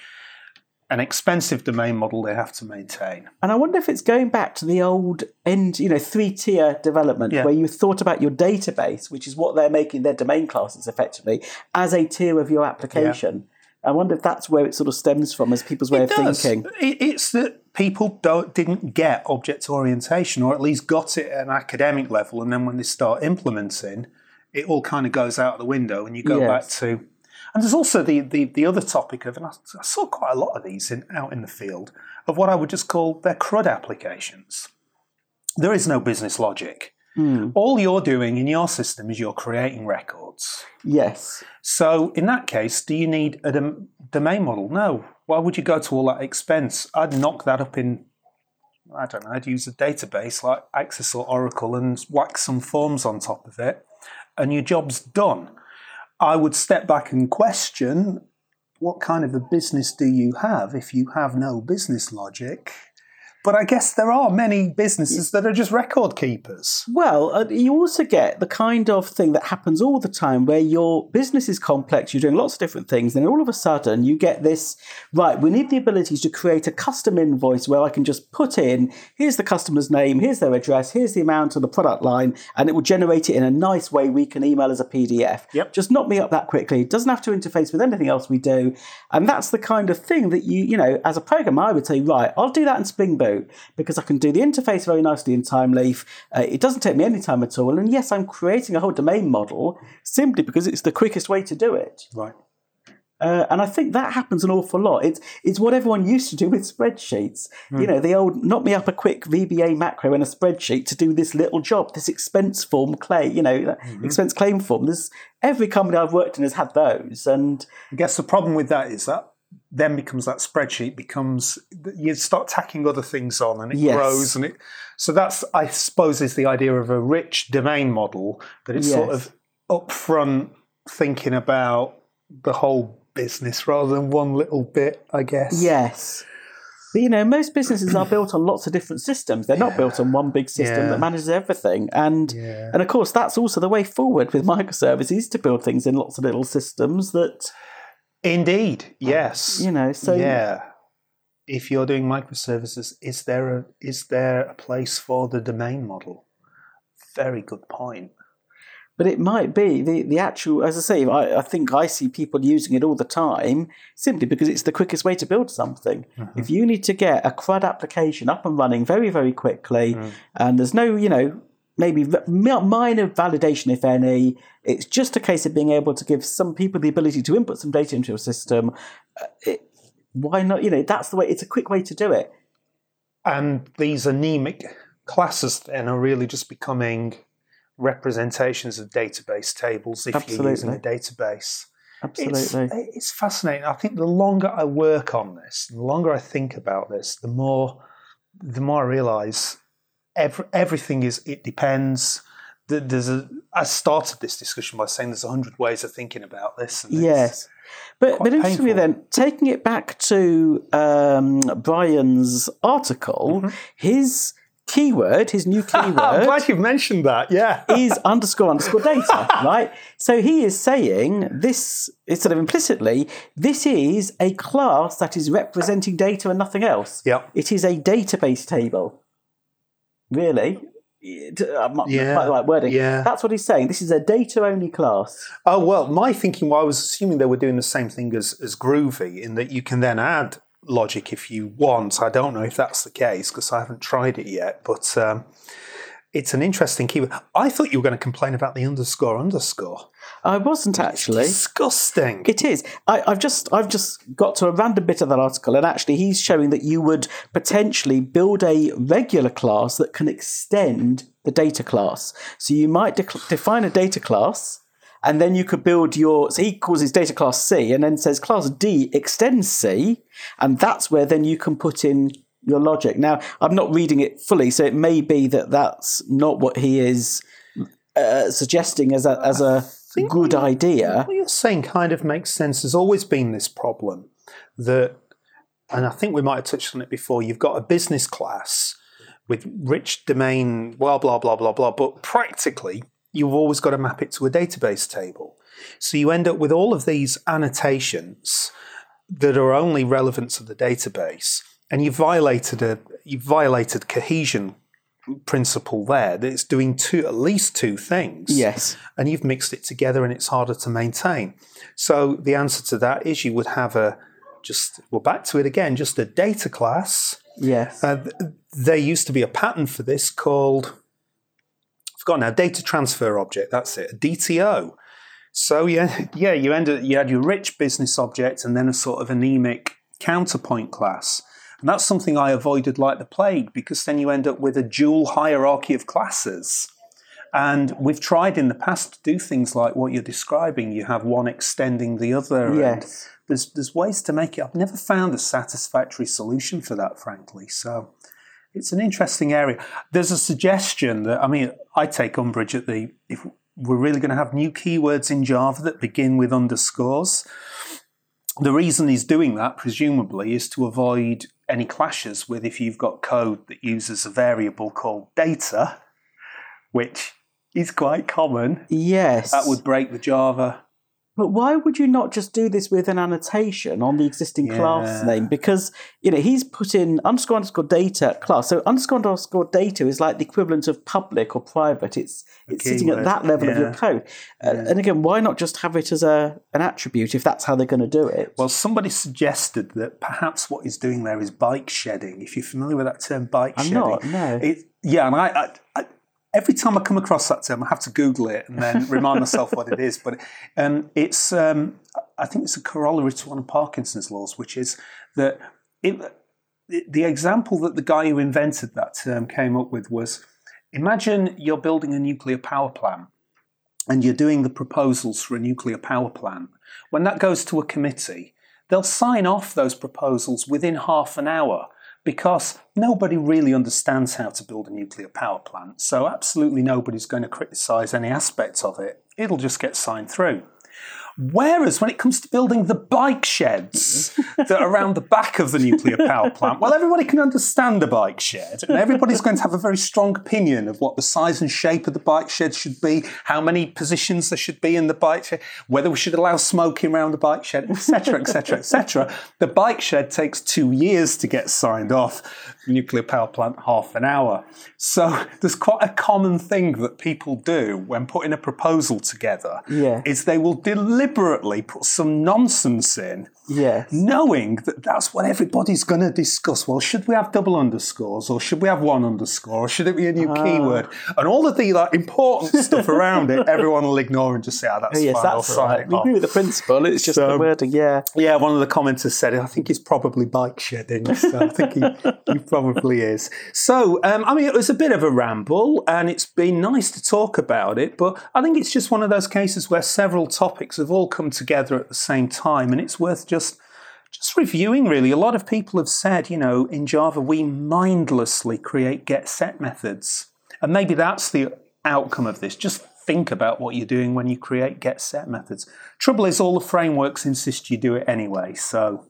An expensive domain model they have to maintain. And I wonder if it's going back to the old end, you know, three tier development Yeah. where you thought about your database, which is what they're making their domain classes effectively, as a tier of your application. I wonder if that's where it sort of stems from as people's way of does. thinking. It's that people don't didn't get object orientation, or at least got it at an academic level, and then when they start implementing, it all kind of goes out the window, and you go Yes. back to. And there's also the, the the other topic of, and I, I saw quite a lot of these in, out in the field of what I would just call their crud applications. There is no business logic. Hmm. All you're doing in your system is you're creating records. Yes. So in that case, do you need a dom- domain model? No. Why would you go to all that expense? I'd knock that up in, I don't know, I'd use a database like Access or Oracle and whack some forms on top of it, and your job's done. I would step back and question what kind of a business do you have if you have no business logic? But I guess there are many businesses that are just record keepers. Well, uh, you also get the kind of thing that happens all the time where your business is complex, you're doing lots of different things, and all of a sudden you get this right, we need the ability to create a custom invoice where I can just put in here's the customer's name, here's their address, here's the amount of the product line, and it will generate it in a nice way we can email as a PDF. Yep. Just knock me up that quickly. It doesn't have to interface with anything else we do. And that's the kind of thing that you, you know, as a programmer, I would say, right, I'll do that in Spring Boot because I can do the interface very nicely in Thymeleaf. Uh, it doesn't take me any time at all. And yes, I'm creating a whole domain model simply because it's the quickest way to do it. Right. Uh, and I think that happens an awful lot. It's it's what everyone used to do with spreadsheets. You know, the old knock me up a quick VBA macro in a spreadsheet to do this little job, this expense form claim, you know, that expense claim form. There's every company I've worked in has had those, and I guess the problem with that is that then becomes that spreadsheet becomes you start tacking other things on and it Yes. grows and it so that's I suppose is the idea of a rich domain model that it's sort Yes. of upfront thinking about the whole business rather than one little bit, I guess. Yes. But you know, most businesses are built on lots of different systems. They're not built on one big system Yeah. that manages everything. And Yeah. and of course that's also the way forward with microservices to build things in lots of little systems that Indeed, yes. you know, so yeah. If you're doing microservices, is there a is there a place for the domain model? Very good point. But it might be the, the actual, as I say, I, I think I see people using it all the time simply because it's the quickest way to build something. Mm-hmm. If you need to get a CRUD application up and running very, very quickly, Mm. and there's no, you know, maybe minor validation, if any, it's just a case of being able to give some people the ability to input some data into a system. Uh, It, why not? You know, that's the way, it's a quick way to do it. And these anemic classes then are really just becoming representations of database tables if you're using a database. Absolutely. It's, it's fascinating. I think the longer I work on this, the longer I think about this, the more the more I realise every, everything is it depends. Th- There's a. I started this discussion by saying there's a hundred ways of thinking about this. And Yes. But, but interestingly, then, taking it back to um, Brian's article, his keyword, his new keyword. I'm glad you've mentioned that. Yeah. is underscore underscore data, right? So he is saying this is sort of implicitly, this is a class that is representing data and nothing else. Yeah. It is a database table. Really? I'm not Yeah, quite the right wording. yeah. That's what he's saying. This is a data only class. Oh well, my thinking well, I was assuming they were doing the same thing as as Groovy, in that you can then add logic if you want. I don't know if that's the case because I haven't tried it yet, but um, it's an interesting keyword. I thought you were going to complain about the underscore underscore. I wasn't actually. Disgusting. It is. I, I've just I've just got to a random bit of that article, and actually, he's showing that you would potentially build a regular class that can extend the data class. So you might dec define a data class, and then you could build your. So he calls his data class C, and then says class D extends C, and that's where then you can put in your logic. Now, I'm not reading it fully, so it may be that that's not what he is uh, suggesting as a as a good idea. What you're saying kind of makes sense. There's always been this problem that, and I think we might have touched on it before. You've got a business class with rich domain, blah blah blah blah blah, but practically you've always got to map it to a database table. So you end up with all of these annotations that are only relevant to the database, and you violated a you violated cohesion principle there that it's doing two at least two things Yes. and you've mixed it together and it's harder to maintain. So the answer to that is you would have a just well back to it again, just a data class. Yes. Uh, there used to be a pattern for this called I've forgotten now, data transfer object, that's it, a DTO. So yeah, yeah, you ended you had your rich business object and then a sort of anemic counterpoint class. And that's something I avoided like the plague because then you end up with a dual hierarchy of classes. And we've tried in the past to do things like what you're describing. You have one extending the other. and Yes. there's there's ways to make it. I've never found a satisfactory solution for that, frankly. So it's an interesting area. There's a suggestion that I mean, I take umbrage at the if we're really going to have new keywords in Java that begin with underscores. The reason he's doing that, presumably, is to avoid any clashes with if you've got code that uses a variable called data, which is quite common. Yes. That would break the Java. But why would you not just do this with an annotation on the existing class name? Because you know he's put in underscore underscore data class. So underscore underscore data is like the equivalent of public or private. It's it's sitting at that level of your yeah. code. Uh, And again, why not just have it as a an attribute if that's how they're going to do it? Well, somebody suggested that perhaps what he's doing there is bike shedding. If you're familiar with that term, bike I'm shedding. not, no. It, yeah, and I, I, I, every time I come across that term, I have to Google it and then remind myself what it is. But um, it's, um, I think it's a corollary to one of Parkinson's laws, which is that it, the- the example that the guy who invented that term came up with was imagine you're building a nuclear power plant and you're doing the proposals for a nuclear power plant. When that goes to a committee, they'll sign off those proposals within half an hour because nobody really understands how to build a nuclear power plant. So, absolutely nobody's going to criticize any aspect of it. It'll just get signed through. Whereas when it comes to building the bike sheds that are around the back of the nuclear power plant, well, everybody can understand a bike shed, and everybody's going to have a very strong opinion of what the size and shape of the bike shed should be, how many positions there should be in the bike shed, whether we should allow smoking around the bike shed, etc., etc., etc. The bike shed takes two years to get signed off. The nuclear power plant, half an hour. So there's quite a common thing that people do when putting a proposal together. Yeah. Is they will deliberately put some nonsense in Yes. knowing that that's what everybody's going to discuss. Well, should we have double underscores, or should we have one underscore, or should it be a new keyword? And all of the like important stuff around it, everyone will ignore and just say, "Oh, that's Yes, fine." That's right. We off." agree with the principle. It's just So- the wording. Yeah. Yeah, one of the commenters said it. I think he's probably bike shedding. So I think he, he probably is. So, um, I mean, it was a bit of a ramble and it's been nice to talk about it, but I think it's just one of those cases where several topics have all come together at the same time and it's worth just. Just reviewing, really. A lot of people have said, you know, in Java, we mindlessly create get set methods. And maybe that's the outcome of this. Just think about what you're doing when you create get set methods. Trouble is, all the frameworks insist you do it anyway. So,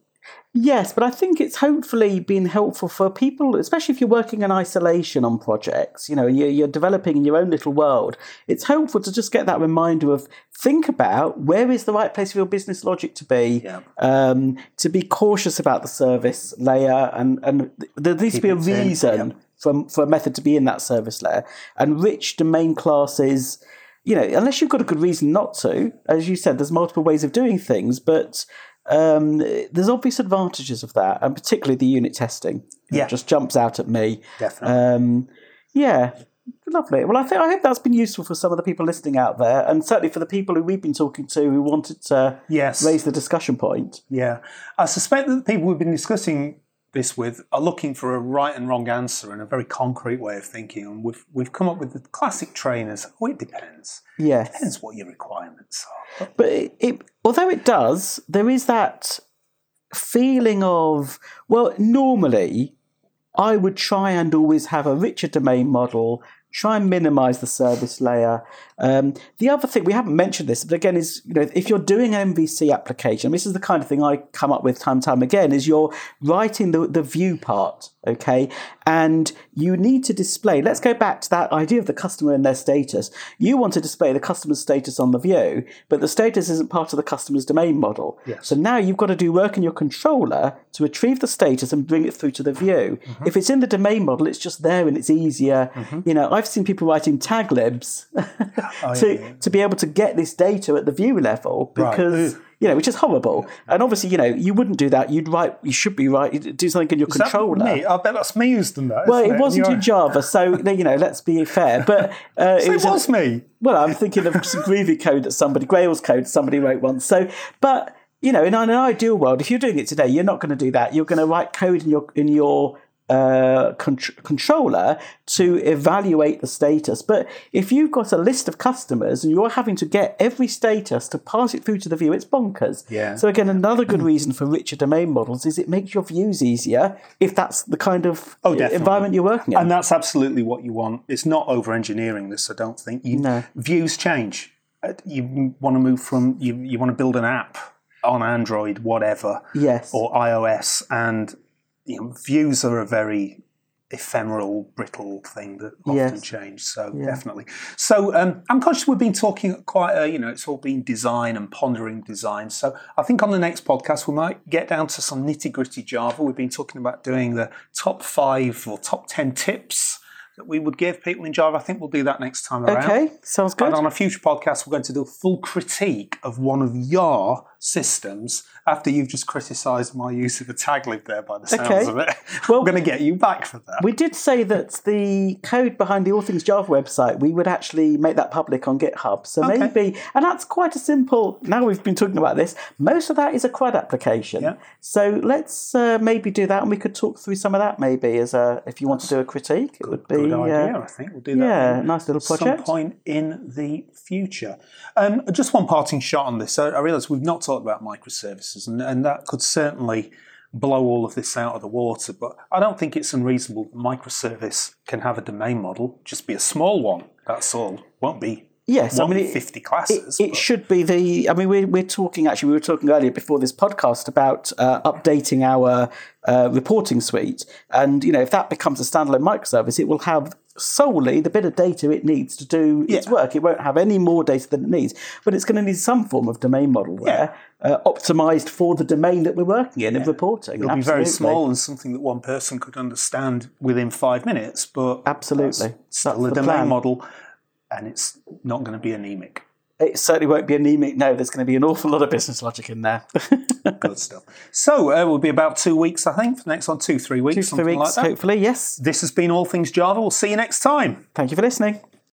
Yes, but I think it's hopefully been helpful for people, especially if you're working in isolation on projects, you know, you're, you're developing in your own little world. It's helpful to just get that reminder of think about where is the right place for your business logic to be, Yeah. um, to be cautious about the service layer, and, and there needs to be a Keep reason for, for a method to be in that service layer. And rich domain classes, you know, unless you've got a good reason not to, as you said, there's multiple ways of doing things, but um, there's obvious advantages of that, and particularly the unit testing. Yeah. it just jumps out at me. definitely. Um, yeah, lovely. Well, I think I hope that's been useful for some of the people listening out there, and certainly for the people who we've been talking to who wanted to yes. raise the discussion point. Yeah. I suspect that the people we've been discussing this with are looking for a right and wrong answer and a very concrete way of thinking. And we've, we've come up with the classic trainers. Oh, it depends. Yes, Depends what your requirements are. but it, it, although it does, there is that feeling of well, normally I would try and always have a richer domain model, try and minimize the service layer. Um, the other thing we haven't mentioned this, but again, is you know if you're doing an MVC application, this is the kind of thing I come up with time and time again. Is you're writing the the view part, okay, and you need to display. Let's go back to that idea of the customer and their status. You want to display the customer's status on the view, but the status isn't part of the customer's domain model. Yes. So now you've got to do work in your controller to retrieve the status and bring it through to the view. Mm-hmm. If it's in the domain model, it's just there and it's easier. You know, I've seen people writing tag libs Oh, to, yeah, yeah. to be able to get this data at the view level because Ugh. you know, which is horrible. And obviously, you know, you wouldn't do that. You'd write. You should be right. Do something in your Is controller. me? I bet that's me who's done that. Well, isn't it wasn't in Java, so you know. Let's be fair, but uh, So it was an- was me. well, I'm thinking of some groovy code that somebody, Grails code somebody wrote once. So, but you know, in an ideal world, if you're doing it today, you're not going to do that. You're going to write code in your in your uh, contr- controller to evaluate the status. But if you've got a list of customers and you're having to get every status to pass it through to the view, it's bonkers. Yeah. So again, another good reason for richer domain models is it makes your views easier if that's the kind of Oh, environment you're working in. And that's absolutely what you want. It's not over engineering this, I don't think. You, No. Views change. Uh, You want to move from, you, you want to build an app on Android, whatever, yes. or iOS, and you know, views are a very ephemeral, brittle thing that often Yes. change. So definitely. So um, I'm conscious we've been talking quite, a, you know, it's all been design and pondering design. So I think on the next podcast we might get down to some nitty gritty Java. We've been talking about doing the top five or top ten tips that we would give people in Java. I think we'll do that next time around. okay, sounds good. And on a future podcast, we're going to do a full critique of one of your systems after you've just criticised my use of a tag lib there by the sounds Okay. of it. Well- I'm going to get you back for that. We did say that the code behind the All Things Java website, we would actually make that public on GitHub. So Okay. maybe, and that's quite a simple, now we've been talking about this, most of that is a CRUD application. Yeah. So let's uh, maybe do that and we could talk through some of that maybe as a, if you want to do a critique. It would be, Good idea, uh, I think. We'll do that yeah, nice little some point in the future. Um, just one parting shot on this. I, I realise we've not talked about microservices, and, and that could certainly blow all of this out of the water. But I don't think it's unreasonable that microservice can have a domain model, just be a small one. That's all. Won't be Yes, I mean, be it- 50 classes. It but- should be the. I mean, we're, we're talking actually. We were talking earlier before this podcast about uh, updating our uh, reporting suite, and you know, if that becomes a standalone microservice, it will have solely the bit of data it needs to do its work. It won't have any more data than it needs, but it's going to need some form of domain model there, uh, optimized for the domain that we're working in and reporting. It'll be very small and something that one person could understand within five minutes, but Absolutely. that's still That's a the domain plan. model, and it's not going to be anemic. It certainly won't be anemic. No, there's going to be an awful lot of business logic in there. Good stuff. So uh, we'll be about two weeks, I think. For the next one, two, three weeks, Two, something three weeks, like that. hopefully. Yes. This has been All Things Java. We'll see you next time. Thank you for listening.